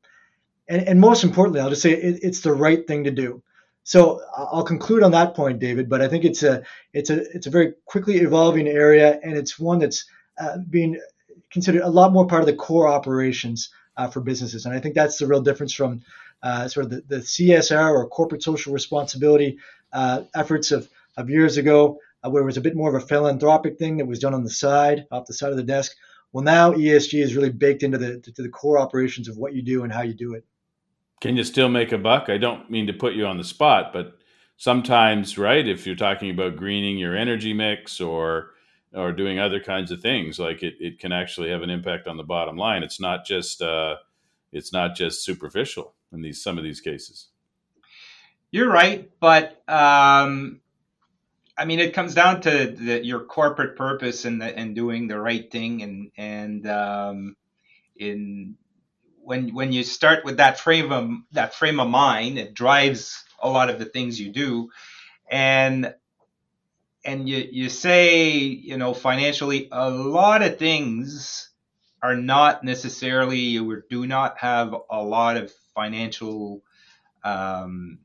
And, and most importantly, I'll just say it, it's the right thing to do. So I'll conclude on that point, David. But I think it's a it's a it's a very quickly evolving area, and it's one that's uh, being considered a lot more part of the core operations uh, for businesses. And I think that's the real difference from uh, sort of the, the, CSR or corporate social responsibility uh, efforts of, of years ago, where it was a bit more of a philanthropic thing that was done on the side, off the side of the desk. Well, now ESG is really baked into the to the core operations of what you do and how you do it. Can you still make a buck? I don't mean to put you on the spot, but sometimes, right? If you're talking about greening your energy mix or or doing other kinds of things, like it, it can actually have an impact on the bottom line. It's not just uh, it's not just superficial in these some of these cases. You're right, but um, I mean, it comes down to the, your corporate purpose and and doing the right thing, and and um, in when when you start with that frame of that frame of mind, it drives a lot of the things you do, and and you you say you know financially a lot of things are not necessarily or do not have a lot of financial um,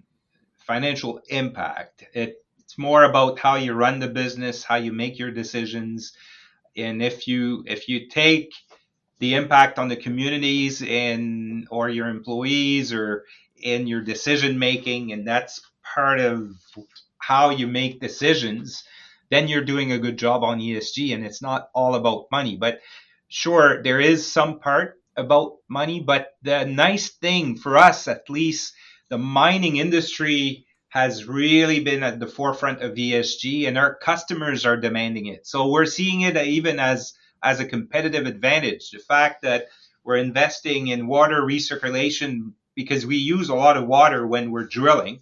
financial impact. It, it's more about how you run the business, how you make your decisions, and if you if you take the impact on the communities and or your employees or in your decision making, and that's part of how you make decisions, then you're doing a good job on ESG, and it's not all about money, but sure there is some part about money, but the nice thing for us, at least, the mining industry has really been at the forefront of ESG, and our customers are demanding it. So we're seeing it even as as a competitive advantage. The fact that we're investing in water recirculation because we use a lot of water when we're drilling,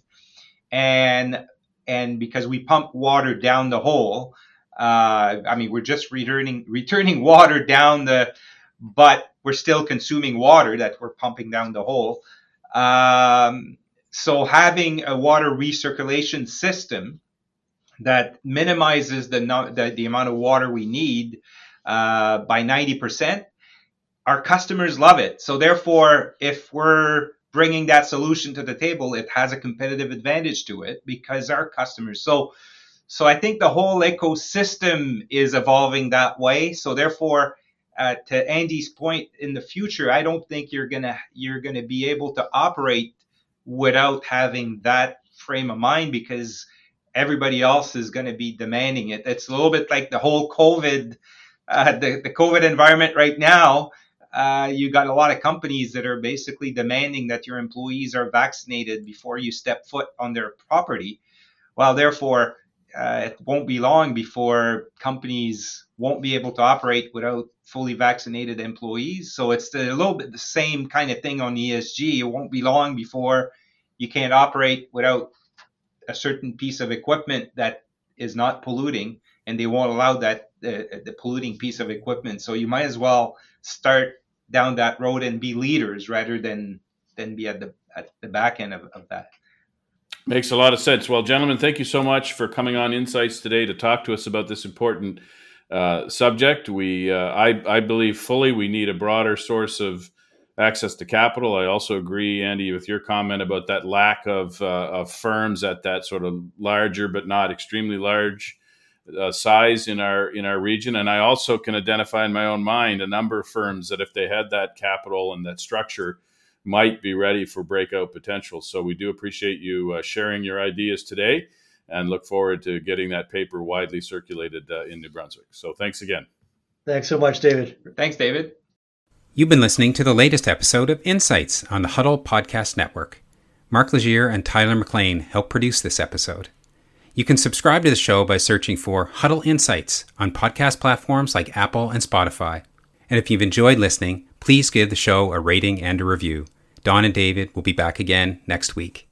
and and because we pump water down the hole. Uh, I mean, we're just returning returning water down the, but we're still consuming water that we're pumping down the hole. Um, so having a water recirculation system that minimizes the, the, the amount of water we need uh, by 90%, our customers love it. So therefore, if we're bringing that solution to the table, it has a competitive advantage to it because our customers. So, so I think the whole ecosystem is evolving that way. So therefore, uh, to Andy's point, in the future, I don't think you're gonna you're gonna be able to operate without having that frame of mind because everybody else is going to be demanding it. It's a little bit like the whole COVID, uh, the, the COVID environment right now. Uh, you got a lot of companies that are basically demanding that your employees are vaccinated before you step foot on their property. Well, therefore, uh, it won't be long before companies won't be able to operate without fully vaccinated employees. So it's a little bit the same kind of thing on ESG. It won't be long before you can't operate without a certain piece of equipment that is not polluting, and they won't allow that the, the polluting piece of equipment. So you might as well start down that road and be leaders rather than than be at the at the back end of, of that. Makes a lot of sense. Well, gentlemen, thank you so much for coming on Insights today to talk to us about this important uh, subject. We, uh, I, I believe fully we need a broader source of access to capital. I also agree, Andy, with your comment about that lack of, uh, of firms at that sort of larger but not extremely large uh, size in our in our region. And I also can identify in my own mind a number of firms that, if they had that capital and that structure, might be ready for breakout potential. So we do appreciate you uh, sharing your ideas today and look forward to getting that paper widely circulated uh, in New Brunswick. So thanks again. Thanks so much, David. Thanks, David. You've been listening to the latest episode of Insights on the Huddle Podcast Network. Mark Legier and Tyler McLean help produce this episode. You can subscribe to the show by searching for Huddle Insights on podcast platforms like Apple and Spotify. And if you've enjoyed listening, please give the show a rating and a review. Don and David will be back again next week.